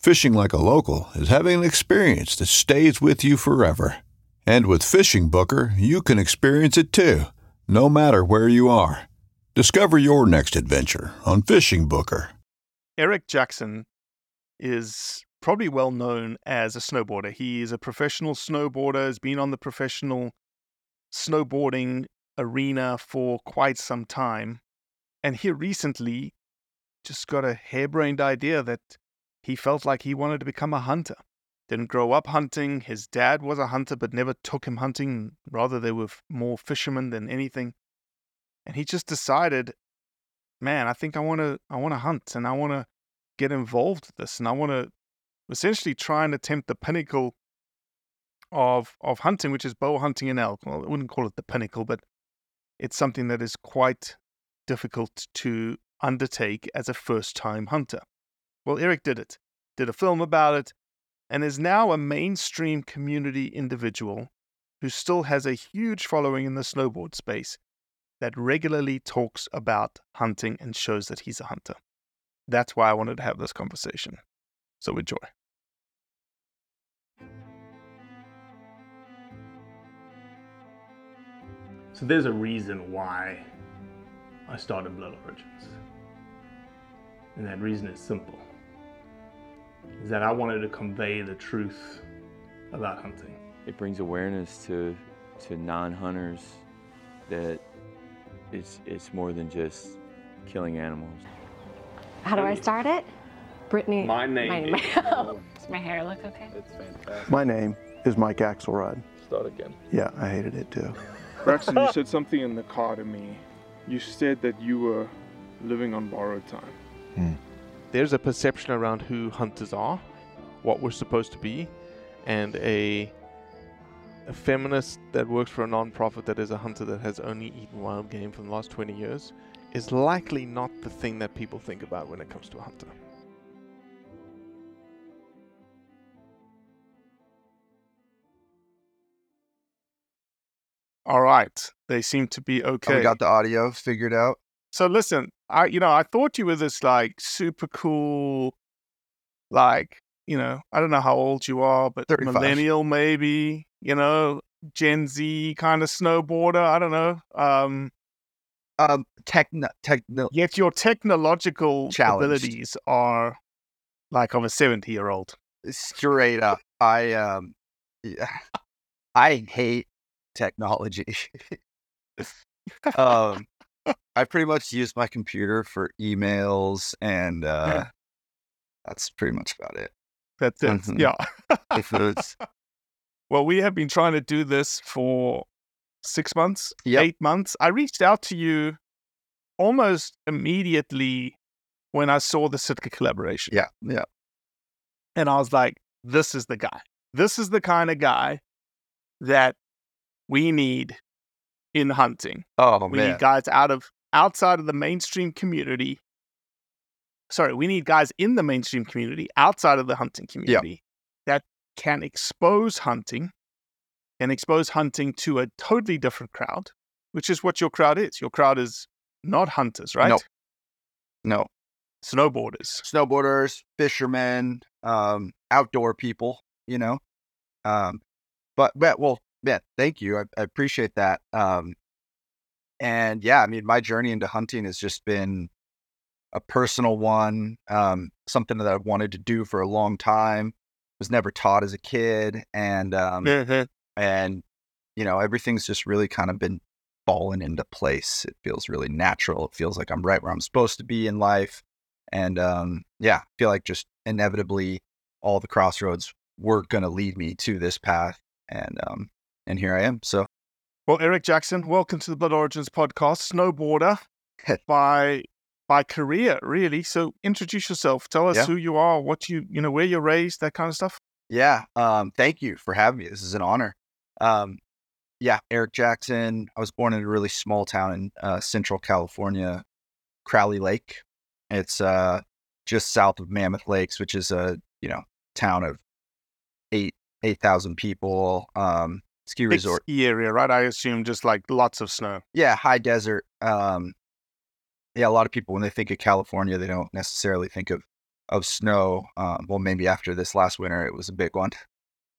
Fishing like a local is having an experience that stays with you forever. And with Fishing Booker, you can experience it too, no matter where you are. Discover your next adventure on Fishing Booker. Eric Jackson is probably well known as a snowboarder. He is a professional snowboarder, has been on the professional snowboarding arena for quite some time. And he recently just got a harebrained idea that he felt like he wanted to become a hunter. Didn't grow up hunting. His dad was a hunter, but never took him hunting. Rather, they were more fishermen than anything. And he just decided, man, I think I want to, I want to hunt, and I want to get involved with this, and I want to essentially try and attempt the pinnacle of of hunting, which is bow hunting and elk. Well, I wouldn't call it the pinnacle, but it's something that is quite difficult to undertake as a first time hunter. Well, Eric did it, did a film about it, and is now a mainstream community individual who still has a huge following in the snowboard space that regularly talks about hunting and shows that he's a hunter. That's why I wanted to have this conversation. So enjoy. So there's a reason why I started Blood Origins. And that reason is simple. Is that I wanted to convey the truth about hunting. It brings awareness to to non-hunters that it's it's more than just killing animals. How do I start it? Brittany. My name is- Does my hair look okay? It's fantastic. My name is Mike Axelrod. Start again. Yeah, I hated it too. Braxton, you said something in the car to me. You said that you were living on borrowed time. Hmm. There's a perception around who hunters are, what we're supposed to be, and a a feminist that works for a non-profit that is a hunter that has only eaten wild game for the last 20 years is likely not the thing that people think about when it comes to a hunter. All right, they seem to be Oh, okay. we got the audio figured out. So listen, I you know I thought you were this like super cool, like you know I don't know how old you are, but 35. millennial maybe, you know Gen Z kind of snowboarder. I don't know. Um, Um, techno, techno. yet your technological Challenged. abilities are like of a seventy year old. Straight up, I um, yeah, I hate technology. um, I pretty much use my computer for emails, and uh, that's pretty much about it. That's it. Mhm. Yeah. It's Well, we have been trying to do this for six months, Yep. eight months. I reached out to you almost immediately when I saw the Sitka collaboration. yeah, yeah, And I was like, this is the guy. This is the kind of guy that we need in hunting. oh we man, need guys out of outside of the mainstream community. Sorry, we need guys in the mainstream community outside of the hunting community that can expose hunting can expose hunting to a totally different crowd, which is what your crowd is. Your crowd is not hunters, right? No. No. Snowboarders. Snowboarders, fishermen, um, outdoor people, you know. Um, but, but well, yeah, thank you. I, I appreciate that. Um, and yeah, I mean, my journey into hunting has just been a personal one, um, something that I've wanted to do for a long time. Was never taught as a kid, and um, Mhm. and you know, everything's just really kind of been falling into place. It feels really natural. It feels like I'm right where I'm supposed to be in life, and um, yeah, I feel like just inevitably all the crossroads were going to lead me to this path, and um, and here I am. So Well, Eric Jackson, welcome to the Blood Origins podcast. Snowboarder by by career, really. So introduce yourself. Tell us Yeah. who you are, what you you know, where you're raised, that kind of stuff. Yeah. Um, thank you for having me. This is an honor. Um, yeah, Eric Jackson. I was born in a really small town in uh, Central California, Crowley Lake. It's uh, just south of Mammoth Lakes, which is a you know town of eight eight thousand people. Um, ski resort. ski area, right? I assume just like lots of snow. Yeah, high desert. Um, yeah, a lot of people when they think of California, they don't necessarily think of of snow. Um, well, maybe after this last winter, it was a big one,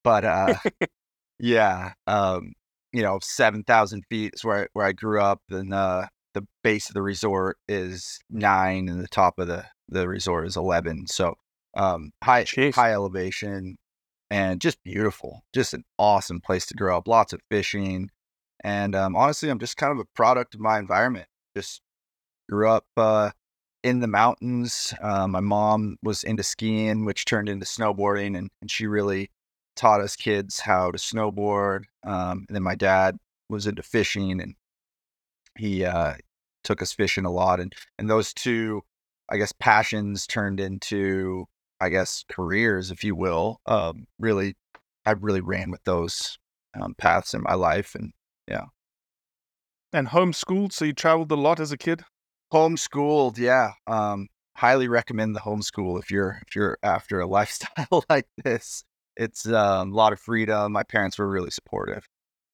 but uh, yeah, um, you know, seven thousand feet is where I, where I grew up, and uh, the base of the resort is nine, and the top of the the resort is eleven. So um, high Jeez. high elevation, and just beautiful, just an awesome place to grow up. Lots of fishing, and um, honestly, I'm just kind of a product of my environment. Just grew up uh, in the mountains. Uh, my mom was into skiing, which turned into snowboarding, and, and she really taught us kids how to snowboard. Um, and then my dad was into fishing, and he uh, took us fishing a lot. And and those two, I guess, passions turned into, I guess, careers, if you will. Um, really, I really ran with those um, paths in my life, and yeah. And homeschooled, so you traveled a lot as a kid. homeschooled yeah um highly recommend the homeschool if you're if you're after a lifestyle like this it's um, a lot of freedom my parents were really supportive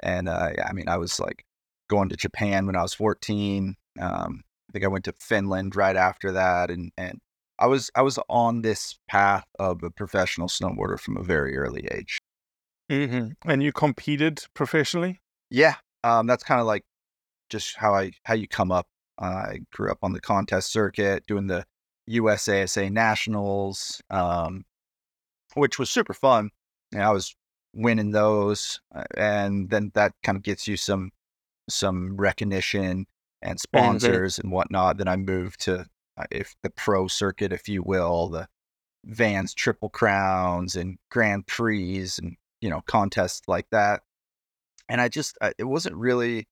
and uh yeah, i mean i was like going to japan when i was 14 um i think i went to finland right after that and and i was i was on this path of a professional snowboarder from a very early age Mm-hmm. And you competed professionally. yeah um that's kind of like just how i how you come up i grew up on the contest circuit doing the usasa nationals um which was super fun and i was winning those uh, and then that kind of gets you some some recognition and sponsors and whatnot then i moved to uh, if the pro circuit if you will the vans triple crowns and grand prix and you know contests like that. And i just I, it wasn't really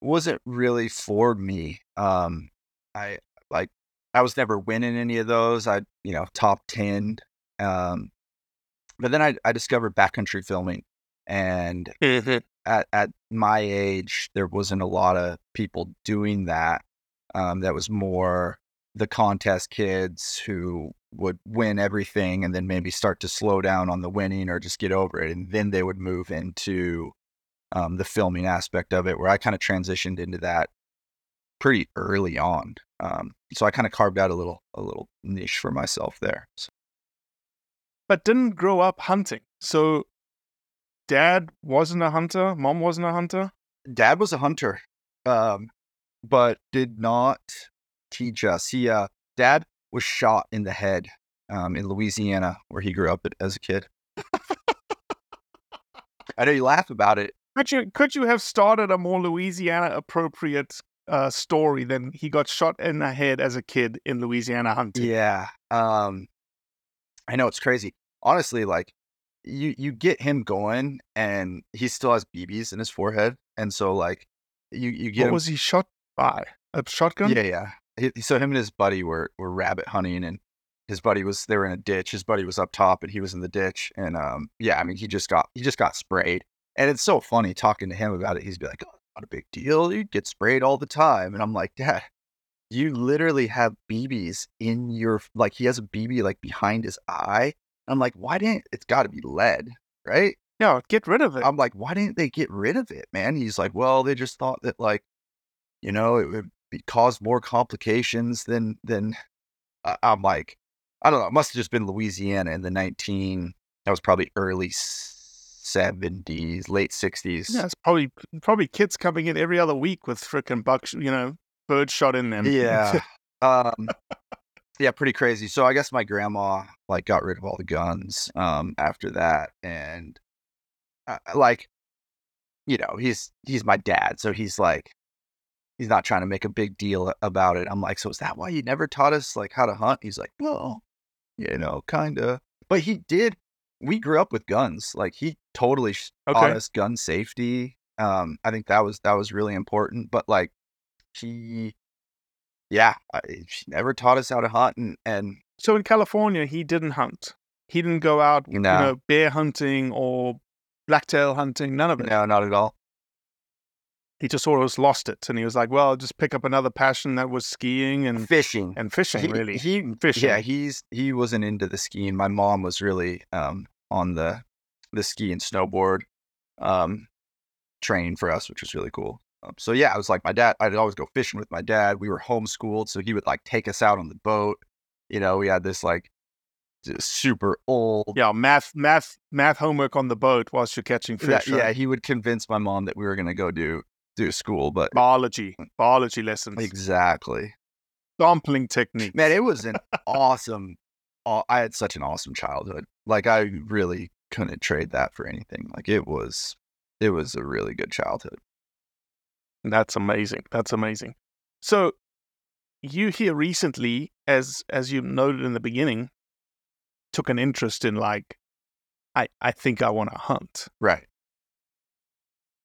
wasn't really for me. Um i like i was never winning any of those. I you know top 10 um but then i, I discovered backcountry filming and Mm-hmm. at, at my age there wasn't a lot of people doing that um that was more the contest kids who would win everything and then maybe start to slow down on the winning or just get over it and then they would move into um, the filming aspect of it where i kind of transitioned into that pretty early on um, so i kind of carved out a little a little niche for myself there so, But didn't grow up hunting. So dad wasn't a hunter, mom wasn't a hunter. dad was a hunter um, but did not teach us he uh dad was shot in the head um, in louisiana where he grew up as a kid i know you laugh about it Could you could you have started a more Louisiana appropriate uh, story than he got shot in the head as a kid in Louisiana hunting? Yeah. Um I know it's crazy. Honestly, like you you get him going and he still has BBs in his forehead. And so like you you get What him was he shot by? A shotgun? Yeah, yeah. He, so him and his buddy were were rabbit hunting and his buddy was they were in a ditch. His buddy was up top and he was in the ditch. And um yeah, I mean he just got he just got sprayed. And it's so funny talking to him about it. He's be like, Oh, not a big deal. You get sprayed all the time. And I'm like, Dad, you literally have BBs in your like he has a BB like behind his eye. I'm like, why didn't it's gotta be lead, right? Yeah, get rid of it. I'm like, why didn't they get rid of it, man? He's like, well, they just thought that like, you know, it would be, cause more complications than than. I I'm like, I don't know. It must have just been Louisiana in the 19. That was probably early 70s, late 60s. yeah, it's probably probably kids coming in every other week with frickin' bucks, you know, bird shot in them. Yeah. um, yeah, pretty crazy. So I guess my grandma like got rid of all the guns um after that, and uh, like, you know, he's he's my dad, so he's like, he's not trying to make a big deal about it. I'm like, so is that why you never taught us like how to hunt? He's like, well, you know, kind of. But he did. We grew up with guns. Like he totally sh- taught us gun safety. Um, I think that was that was really important. But like, he, yeah, I, she never taught us how to hunt, and and So in California, he didn't hunt. He didn't go out, you know, bear hunting or blacktail hunting. None of it. no, not at all. He just sort of lost it, and he was like, "Well, I'll just pick up another passion that was skiing and Fishing. and fishing. he, really, he fishing. yeah he's he wasn't into the skiing my mom was really um on the the ski and snowboard um training for us which was really cool um, so yeah i was like my dad i'd always go fishing with my dad we were homeschooled so he would like take us out on the boat you know we had this like super old yeah, math, math, math homework on the boat whilst you're catching fish. yeah right? he would convince my mom that we were going to go do do school but biology, biology lessons, exactly sampling technique. Man, it was an awesome. aw- I had such an awesome childhood. Like I really couldn't trade that for anything. Like it was, it was a really good childhood. That's amazing. That's amazing. So, you here recently, as as you noted in the beginning, took an interest in like, I I think I want to hunt. Right.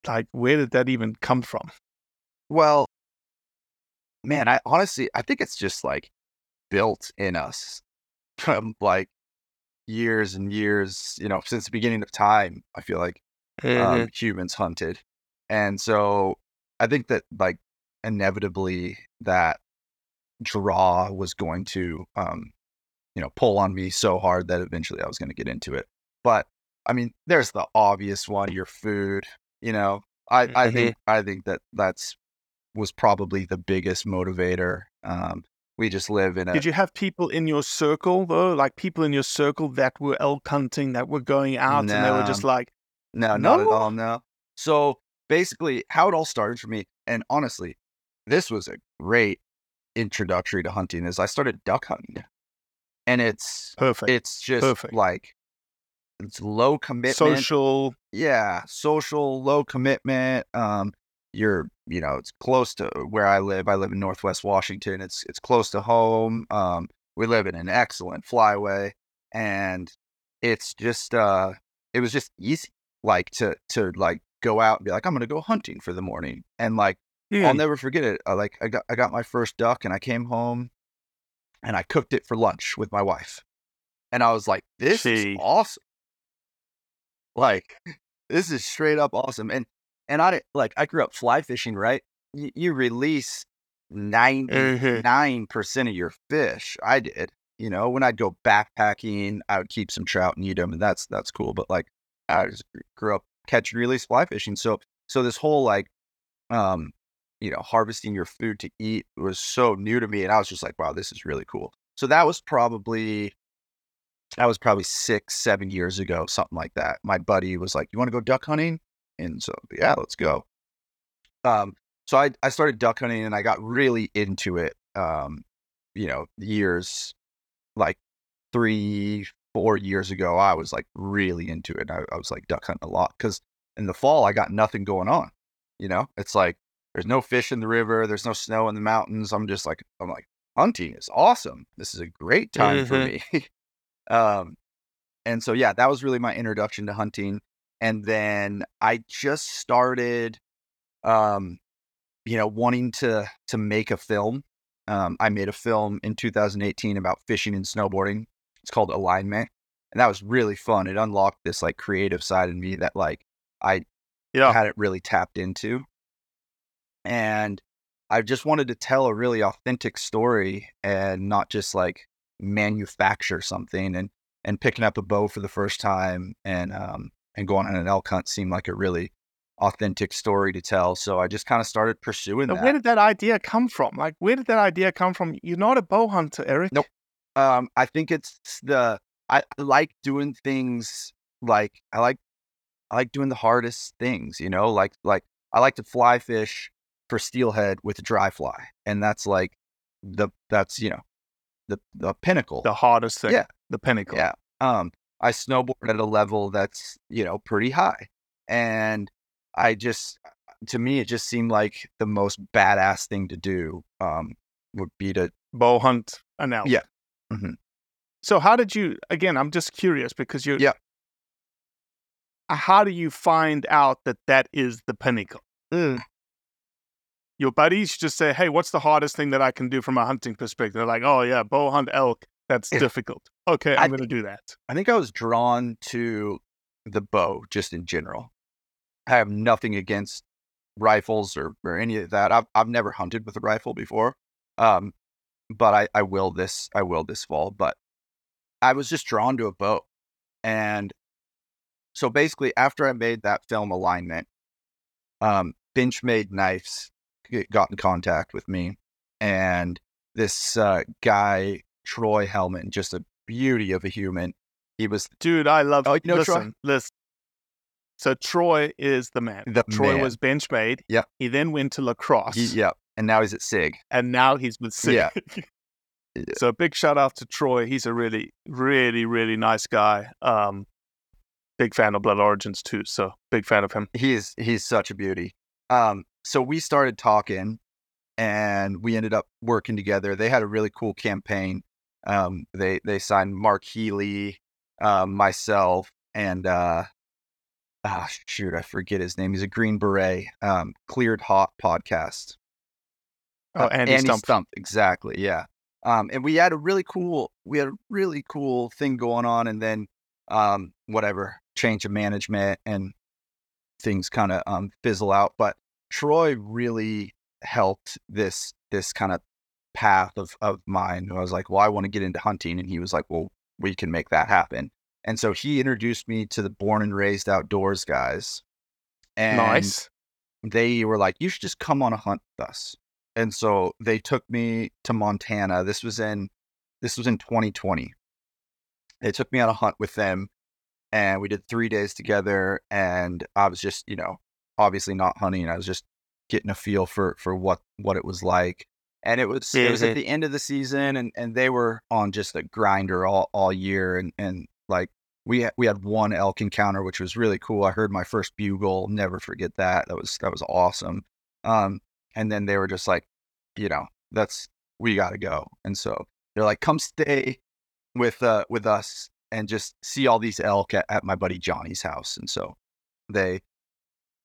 Like, where did that even come from? Well, man, I honestly, I think it's just like built in us from like years and years. You know, since the beginning of time. I feel like um, humans hunted. And so I think that like inevitably that draw was going to um you know pull on me so hard that eventually I was going to get into it. But I mean there's the obvious one your food, you know. I I think I think that that's was probably the biggest motivator. Um we just live in a Did you have people in your circle though, like people in your circle that were elk hunting, that were going out, and they were just like, No, not at No? all. No. So basically, how it all started for me, and honestly, this was a great introductory to hunting. Is I started duck hunting, and it's perfect, it's just Perfect. like it's low commitment. social. yeah, social, low commitment. Um, you're you know it's close to where I live. I live in Northwest Washington. It's it's close to home. Um, we live in an excellent flyway, and it's just uh, it was just easy like to to like go out and be like I'm gonna go hunting for the morning, and like I'll Hmm. never forget it. I like I got I got my first duck, and I came home, and I cooked it for lunch with my wife, and I was like, this Gee. is awesome. Like this is straight up awesome. And and I like I grew up fly fishing, right? You, you release ninety nine percent of your fish. I did. You know, when I'd go backpacking, I would keep some trout and eat them, and that's that's cool. But like, I just grew up catch and release fly fishing. So so this whole like, um, you know, harvesting your food to eat was so new to me, and I was just like, wow, this is really cool. So that was probably that was probably six, seven years ago, something like that. My buddy was like, "You want to go duck hunting?" And so, yeah, let's go. Um, so I I started duck hunting and I got really into it. Um, you know, years like three, four years ago, I was like really into it. I, I was like duck hunting a lot because in the fall I got nothing going on. You know, it's like there's no fish in the river, there's no snow in the mountains. I'm just like I'm like hunting is awesome. This is a great time for me. um, and so yeah, that was really my introduction to hunting. And then I just started, um, you know, wanting to to make a film. Um, I made a film in 2018 about fishing and snowboarding. It's called Alignment, and that was really fun. It unlocked this like creative side in me that like I Yeah. hadn't really tapped into. And I just wanted to tell a really authentic story and not just like manufacture something and and picking up a bow for the first time and um and going on an elk hunt seemed like a really authentic story to tell. So I just kind of started pursuing that. where did that idea come from? Like, where did that idea come from? You're not a bow hunter, Eric. Nope. um, I think it's the I I like doing things like I like I like doing the hardest things, you know, like like I like to fly fish for steelhead with a dry fly, and that's like the that's you know the the pinnacle. The hardest thing. Yeah. The pinnacle. Yeah. Um, I snowboard at a level that's, you know, pretty high. And I just, to me, it just seemed like the most badass thing to do um, would be to, Bow hunt an elk. Yeah. Mhm. So how did you? Again, I'm just curious because you. Yeah. How do you find out that that is the pinnacle? Your buddies just say, "Hey, what's the hardest thing that I can do from a hunting perspective?" They're like, "Oh yeah, bow hunt elk. That's Yeah. difficult. Okay, I'm going to do that." I think I was drawn to the bow just in general. I have nothing against rifles or, or any of that. I've, I've never hunted with a rifle before. Um, but I, I will this, I will this fall, but I was just drawn to a bow. And so basically after I made that film alignment, um, Benchmade Knives g- got in contact with me and this uh, guy, Troy Hellman, just a beauty of a human. He was Dude, I love. Oh, you know Troy? listen, listen. So Troy is the man. The Troy man. was benchmade. Yeah. He then went to LaCrosse. He, yeah, and now he's at Sig. and now he's with Sig. Yeah. Yeah. So big shout out to Troy. He's a really, really, really nice guy. Um, big fan of Blood Origins too. So big fan of him. He's he's such a beauty. Um, so we started talking, and we ended up working together. They had a really cool campaign. Um, they they signed Mark Healey, um, myself, and uh, ah, shoot, I forget his name. He's a Green Beret. Um, Cleared Hot podcast. Oh, Uh, Andy, Stumpf. exactly. Yeah. Um, and we had a really cool, we had a really cool thing going on, and then, um, whatever, change of management and things kind of um fizzle out. But Troy really helped this this kind of path of of mine. I was like, well, I want to get into hunting, and he was like, well, we can make that happen. And so he introduced me to the Born and Raised Outdoors guys. And nice. they were like, "You should just come on a hunt with us." And so they took me to Montana. This was in this was in 2020. They took me on a hunt with them, and we did three days together. And I was just, you know, obviously not hunting. I was just getting a feel for for what what it was like. And it was it was at Mhm. the end of the season, and and they were on just a grinder all all year, and and like we had, we had one elk encounter, which was really cool. I heard my first bugle. Never forget that. That was that was awesome. Um, and then they were just like, you know, that's we got to go. And so they're like, come stay with uh with us and just see all these elk at, at my buddy Johnny's house. And so they,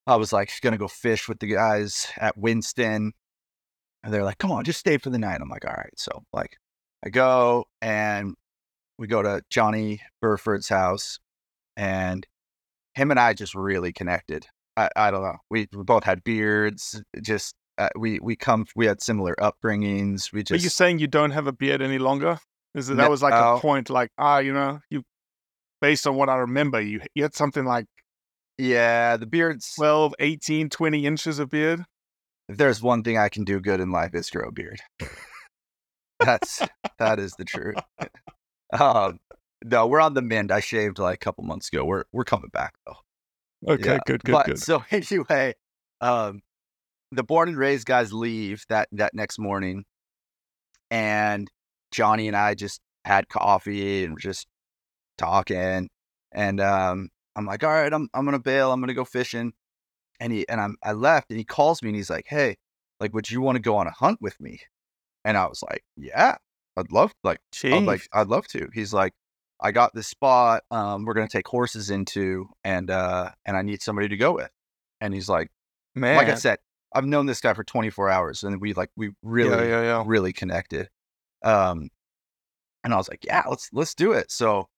I was like, gonna go fish with the guys at Winston. And they're like, come on, just stay for the night. I'm like, all right. So like, I go and we go to Johnny Burford's house, and him and I just really connected. I, I don't know. We, we both had beards. Just uh, we we come we had similar upbringings. We just. Are you saying you don't have a beard any longer? Is it, No- that was like a point? Like ah, you know, you based on what I remember, you you had something like yeah the beards. 12, 18, 20 inches of beard. if there's one thing I can do good in life, is grow a beard. That's that is the truth. um, no, we're on the mend. I shaved like a couple months ago. We're we're coming back though. Okay, Yeah, good, good, but, good. So anyway, um, the born and raised guys leave that that next morning, and Johnny and I just had coffee and we're just talking, and um, I'm like, all right, I'm I'm gonna bail. I'm gonna go fishing, and he and I'm I left, and he calls me and he's like, hey, like, would you want to go on a hunt with me? And I was like, yeah, I'd love like I'm like, I'd love to. He's like, I got this spot. Um, we're gonna take horses into, and uh, and I need somebody to go with. And he's like, Man, like I said, I've known this guy for 24 hours, and we like we really, yeah, yeah, yeah. really connected. Um, and I was like, yeah, let's let's do it. So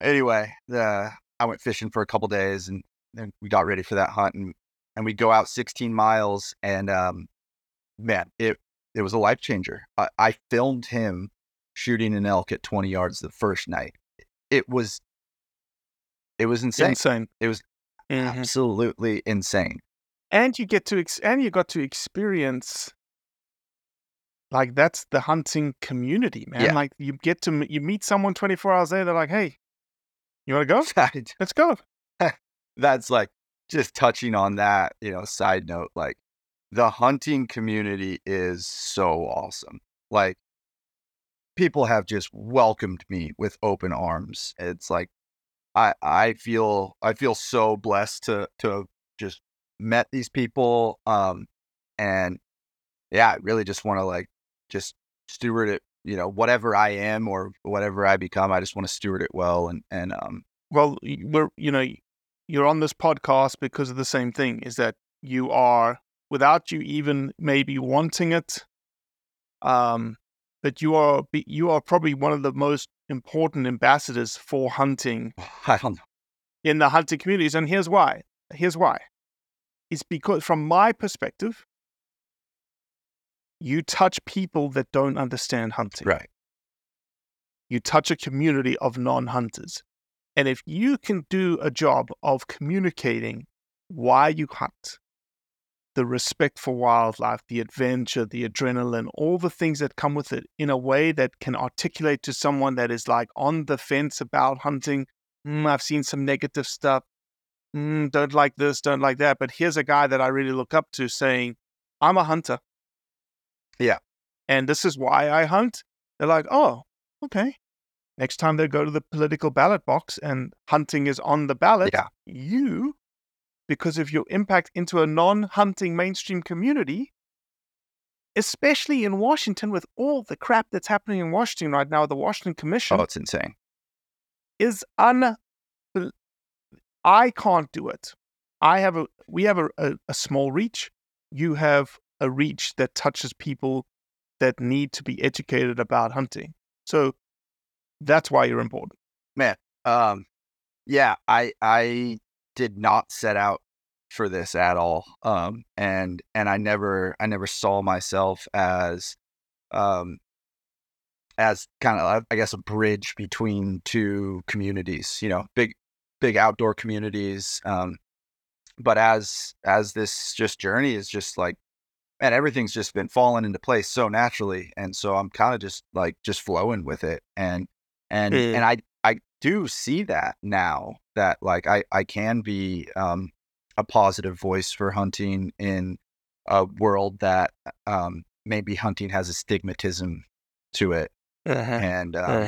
anyway, the I went fishing for a couple days, and then we got ready for that hunt, and and we go out 16 miles, and um, man, it it was a life changer. I, I filmed him shooting an elk at 20 yards the first night. It was it was insane. Insane. It was Mhm. absolutely insane. and you get to ex- and you got to experience like that's the hunting community man Yeah. like you get to you meet someone 24 hours later they're like hey you want to go let's go That's like just touching on that, you know, side note, like the hunting community is so awesome. Like people have just welcomed me with open arms. It's like I I feel I feel so blessed to to just met these people um and yeah, I really just want to like just steward it, you know, whatever I am or whatever I become, I just want to steward it well and and um well we're you know you're on this podcast because of the same thing is that you are without you even maybe wanting it um but you are you are probably one of the most important ambassadors for hunting I don't know. in the hunting communities. And here's why. Here's why. It's because, from my perspective, you touch people that don't understand hunting. Right. You touch a community of non hunters. And if you can do a job of communicating why you hunt, the respect for wildlife, the adventure, the adrenaline, all the things that come with it in a way that can articulate to someone that is like on the fence about hunting. "Mm, I've seen some negative stuff. Mm, don't like this, don't like that. But here's a guy that I really look up to saying, I'm a hunter. Yeah. And this is why I hunt. They're like, oh, okay. Next time they go to the political ballot box and hunting is on the ballot, Yeah. you, because of your impact into a non hunting mainstream community, especially in Washington with all the crap that's happening in Washington right now, the Washington oh, Commission Oh, it's insane. is un. I can't do it. I have a. We have a, a, a small reach. You have a reach that touches people that need to be educated about hunting. So that's why you're important. Man, um, yeah, I I did not set out for this at all. Um, and and I never I never saw myself as, um, as kind of I guess a bridge between two communities. You know, big big outdoor communities. Um, but as as this just journey is just like, man, everything's just been falling into place so naturally, and so I'm kind of just like just flowing with it, and and Mm. and I I do see that now that like I I can be um a positive voice for hunting in a world that um maybe hunting has a stigmatism to it and um,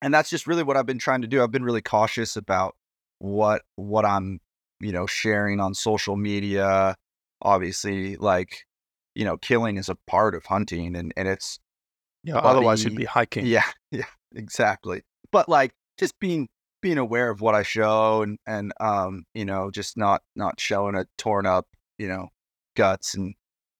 and that's just really what I've been trying to do. I've been really cautious about what what I'm you know sharing on social media. Obviously, like you know, killing is a part of hunting, and and it's Yeah, otherwise you'd be hiking. yeah, yeah, exactly. But like just being being aware of what I show and and um you know just not not showing a torn up you know guts and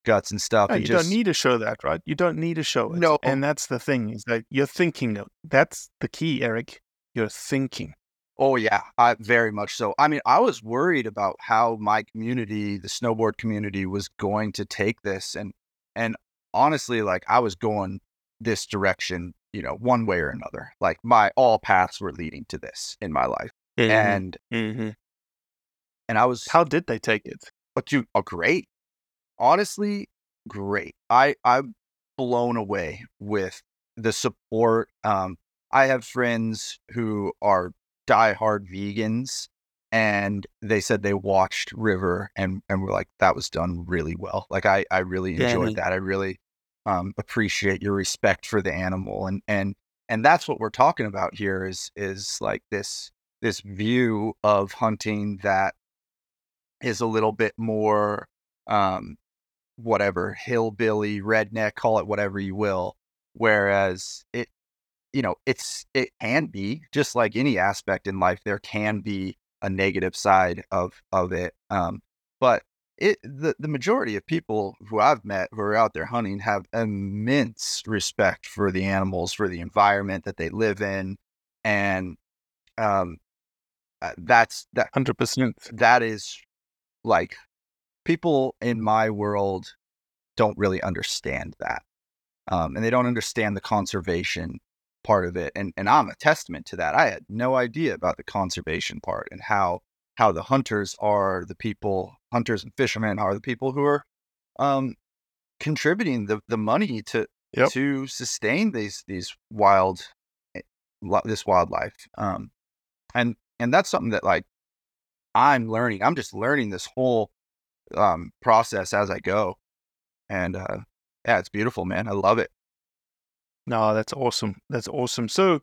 guts and stuff. No, and you just, don't need to show that, right? You don't need to show it. No. And that's the thing is that you're thinking. That's the key, Eric. You're thinking. Oh yeah, I very much so. I mean, I was worried about how my community, the snowboard community, was going to take this, and and honestly, like I was going this direction, you know, one way or another. Like my all paths were leading to this in my life, and Mhm. and I was how did they take it? but you oh great honestly great i i'm blown away with the support um i have friends who are diehard vegans and they said they watched river and and were like that was done really well like i i really enjoyed Yeah. that i really um appreciate your respect for the animal and and and that's what we're talking about here is is like this this view of hunting that is a little bit more um whatever hillbilly redneck call it whatever you will whereas it you know it's it can be just like any aspect in life there can be a negative side of of it um but it the, the majority of people who I've met who are out there hunting have immense respect for the animals for the environment that they live in and um uh, that's that Hundred percent. that is like people in my world don't really understand that um, and they don't understand the conservation part of it, and and I'm a testament to that. I had no idea about the conservation part and how how the hunters are the people, hunters and fishermen are the people who are um, contributing the the money to Yep. to sustain these these wild eh, this wildlife. Um, and and that's something that like I'm learning. I'm just learning this whole um, process as I go, and uh, yeah, it's beautiful, man. I love it. No, that's awesome. That's awesome. So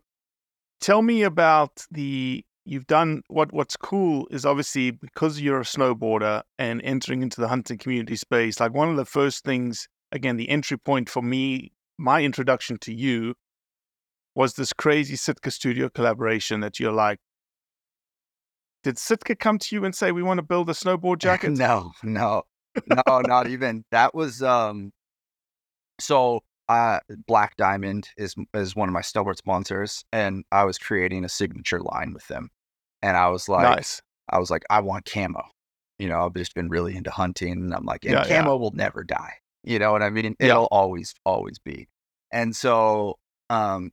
tell me about the you've done what what's cool is obviously because you're a snowboarder and entering into the hunting community space, like one of the first things again, the entry point for me, my introduction to you was this crazy Sitka studio collaboration that you're like did Sitka come to you and say we want to build a snowboard jacket? no, no, no, not even. That was um. So, uh, Black Diamond is is one of my stalwart sponsors, and I was creating a signature line with them, and I was like, nice. I was like, I want camo. You know, I've just been really into hunting, and I'm like, and Yeah, yeah. camo will never die. You know what I mean? It'll always, always be. And so, um,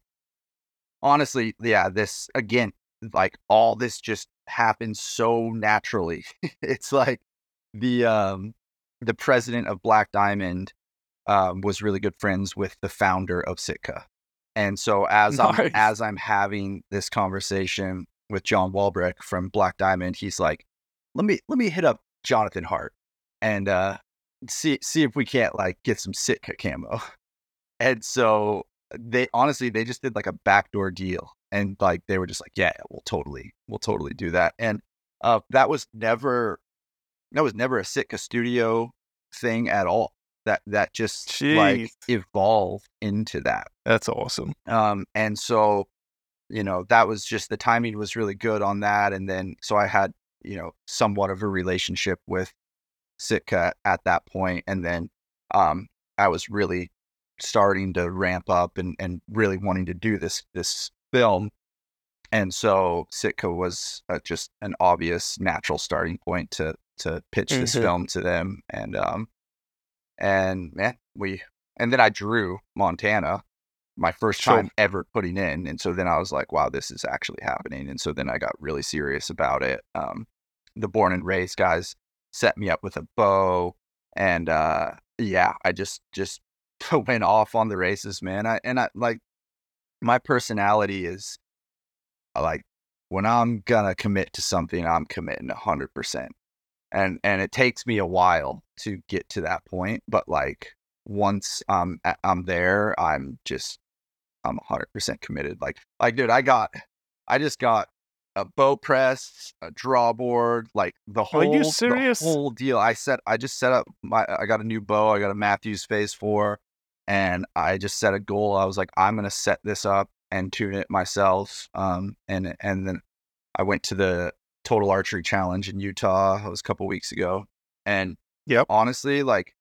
honestly, yeah, this again, like all this just happened so naturally. it's like the um the president of Black Diamond um was really good friends with the founder of Sitka. And so as Nice. I'm as I'm having this conversation with John Walbrecht from Black Diamond, he's like, "Let me let me hit up Jonathan Hart and uh see see if we can't like get some Sitka camo." And so they honestly they just did like a backdoor deal and like they were just like, "Yeah, we'll totally we'll totally do that." And uh that was never that was never a Sitka studio thing at all. That that just like evolved into that. That's awesome. Um, and so, you know, that was just the timing was really good on that. And then, so I had, you know, somewhat of a relationship with Sitka at that point, And then, um, I was really starting to ramp up and, and really wanting to do this, this film. And so Sitka was uh, just an obvious natural starting point to, to pitch this Mhm. film to them. And, um, and man, we, and then I drew Montana my first Sure. time ever putting in. And so then I was like, wow, this is actually happening. And so then I got really serious about it. Um, the born and raised guys set me up with a bow. And uh, yeah, I just, just went off on the races, man. I, and I like my personality is like when I'm gonna commit to something, I'm committing a hundred percent. And, and it takes me a while to get to that point, but like once I'm, a- I'm there, I'm just I'm 100% committed. Like, like, dude, I got, I just got a bow press, a draw board, like the whole, Are you the serious? whole deal. I set, I just set up my, I got a new bow. I got a Mathews Phase Four, and I just set a goal. I was like, I'm gonna set this up and tune it myself. Um, and and then I went to the Total Archery Challenge in Utah. It was a couple weeks ago, and Yep. honestly, like,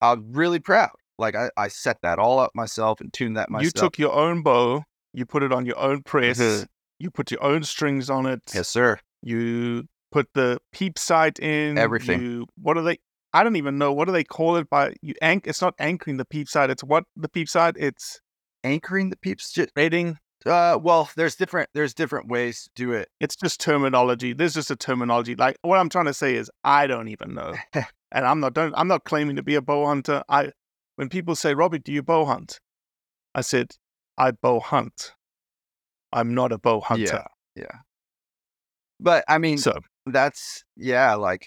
I'm really proud. Like, I, I set that all up myself and tuned that myself. You took your own bow, you put it on your own press, you put your own strings on it. yes, sir. You put the peep sight in. Everything. You, what are they? I don't even know. What do they call it? By you anch. It's not anchoring the peep sight. It's what the peep sight. It's Anchoring the peeps. Just, rating. Uh, well, there's different there's different ways to do it. It's just terminology. There's just a terminology. Like what I'm trying to say is, I don't even know, and I'm not. Don't, I'm not claiming to be a bow hunter. I when people say, Robbie, do you bow hunt? I said, I bow hunt. I'm not a bow hunter. Yeah. yeah. But I mean, So that's yeah, like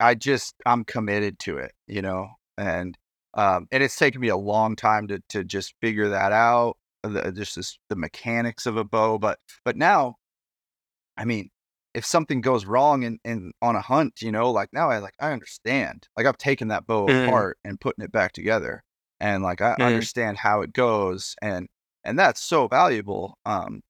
I just I'm committed to it, you know, and um, and it's taken me a long time to to just figure that out, the, just this, the mechanics of a bow. But but now, I mean, if something goes wrong in, in on a hunt, you know, like now I like I understand, like I've taken that bow Mhm. apart and putting it back together, and like I Mhm. understand how it goes, and and that's so valuable. Um,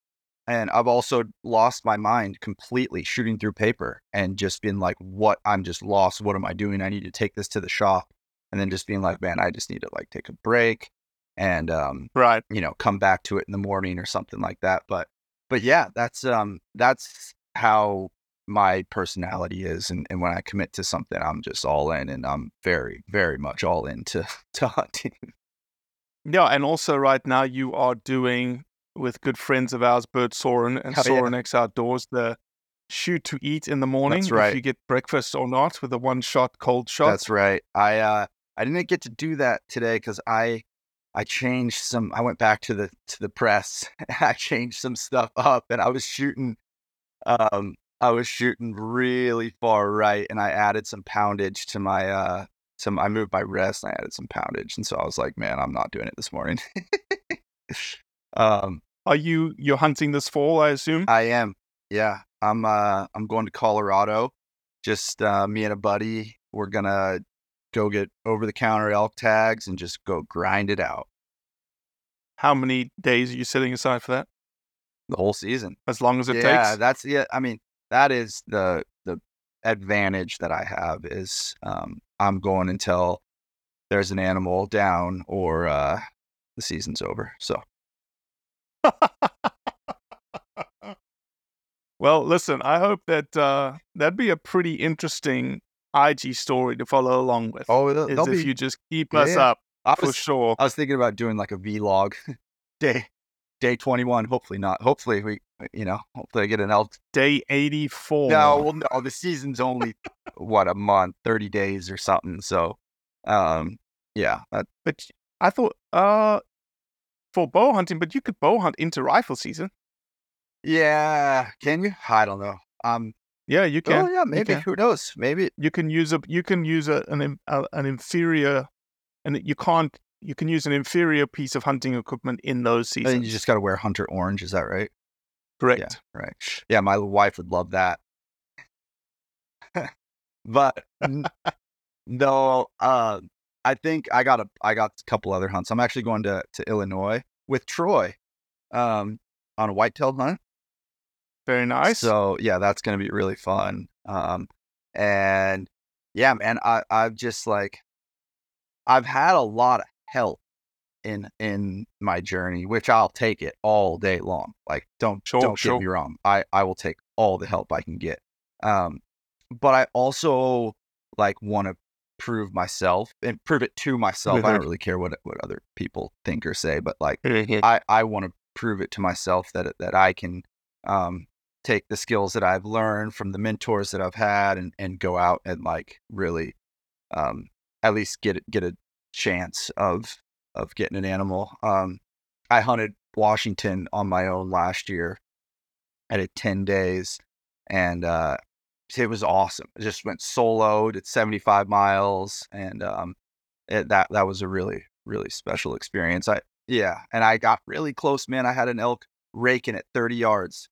and I've also lost my mind completely shooting through paper and just been like, what? I'm just lost. What am I doing? I need to take this to the shop. And then just being like, man, I just need to like take a break and, um, right. you know, come back to it in the morning or something like that. But, but yeah, that's, um, that's how my personality is. And, and when I commit to something, I'm just all in and I'm very, very much all into to hunting. Yeah, and also right now you are doing with good friends of ours, Bert Soren and Oh, yeah. X Outdoors, the shoot to eat in the morning. That's right. If you get breakfast or not with a one shot cold shot. That's right. I uh I didn't get to do that today because I I changed some I went back to the to the press. I changed some stuff up and I was shooting um I was shooting really far right and I added some poundage to my uh some I moved my rest and I added some poundage and so I was like, man, I'm not doing it this morning. um Are you you're hunting this fall, I assume? I am. Yeah. I'm uh I'm going to Colorado. Just uh me and a buddy. We're gonna go get over the counter elk tags and just go grind it out How many days are you setting aside for that? the whole season. As long as it yeah, takes? Yeah, that's yeah, I mean, that is the the advantage that I have is um I'm going until there's an animal down or uh the season's over. So well, listen, I hope that uh, that'd be a pretty interesting IG story to follow along with. Oh, they'll- if be- you just keep yeah, us up I for sure. I was thinking about doing like a vlog day day 21. Hopefully not. Hopefully we you know, hopefully I get an elk Day 84. No, well, no, the season's only what a month, thirty days or something. So, um, yeah, that, But I thought, uh, for bow hunting, but you could bow hunt into rifle season. yeah. Can you? I don't know. Um, Yeah, you can. oh yeah, maybe. can. Who knows? Maybe. You can use a you can use a an a, an inferior, and you can't. You can use an inferior piece of hunting equipment in those seasons. think you just got to wear hunter orange. Is that right? Correct. Yeah, right. Yeah, my wife would love that. but no, uh, I think I got a I got a couple other hunts. I'm actually going to to Illinois with Troy, um, on a whitetail hunt. Very nice. So yeah, that's gonna be really fun. Um, and yeah, man, I I've just like I've had a lot of help in in my journey, which I'll take it all day long. Like don't Sure, don't sure. get me wrong, I I will take all the help I can get. Um, but I also like want to prove myself and prove it to myself. I don't really care what what other people think or say, but like. I, I want to prove it to myself that that I can um, take the skills that I've learned from the mentors that I've had and, and go out and like really um, at least get get a chance of of getting an animal. Um, I hunted Washington on my own last year. I did ten days, and uh, it was awesome. I just went solo, did seventy five miles, and um, it, that that was a really really special experience. I yeah, and I got really close, man. I had an elk raking at 30 yards.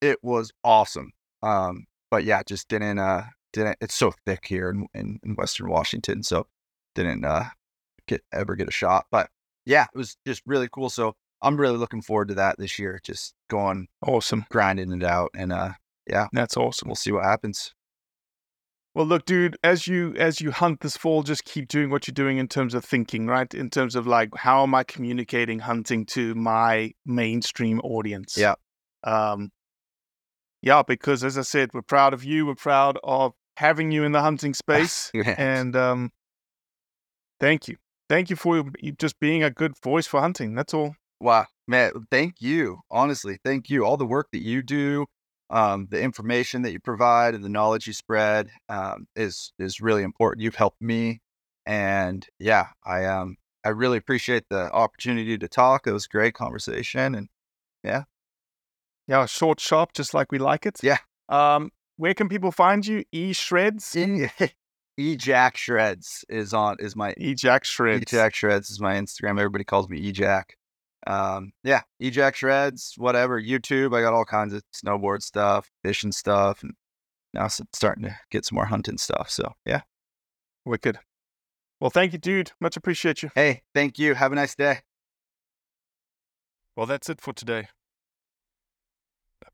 It was awesome. Um, but yeah, just didn't uh didn't it's so thick here in, in, in Western Washington, so didn't uh get ever get a shot. But yeah, it was just really cool. So I'm really looking forward to that this year. Just going awesome. grinding it out and uh yeah, That's awesome. we'll see what happens. Well, look, dude, as you as you hunt this fall, just keep doing what you're doing in terms of thinking, right? In terms of like, how am I communicating hunting to my mainstream audience? Yeah. Um, yeah, because as I said, we're proud of you. We're proud of having you in the hunting space, Yeah. and um, thank you, thank you for just being a good voice for hunting. That's all. Wow, man, thank you. Honestly, thank you. All the work that you do, um, the information that you provide, and the knowledge you spread um, is is really important. You've helped me, and yeah, I um I really appreciate the opportunity to talk. It was a great conversation, and Yeah, short, sharp, just like we like it. Yeah. Um, where can people find you? E Shreds. E E Jack Shreds is on is my E Jack Shreds. E Jack Shreds is my Instagram. Everybody calls me E Jack. Um, yeah, E Jack Shreds, whatever. YouTube, I got all kinds of snowboard stuff, fishing stuff, and now starting to get some more hunting stuff. So yeah. Wicked. Well, thank you, dude. Much appreciate you. Hey, thank you. Have a nice day. Well, that's it for today.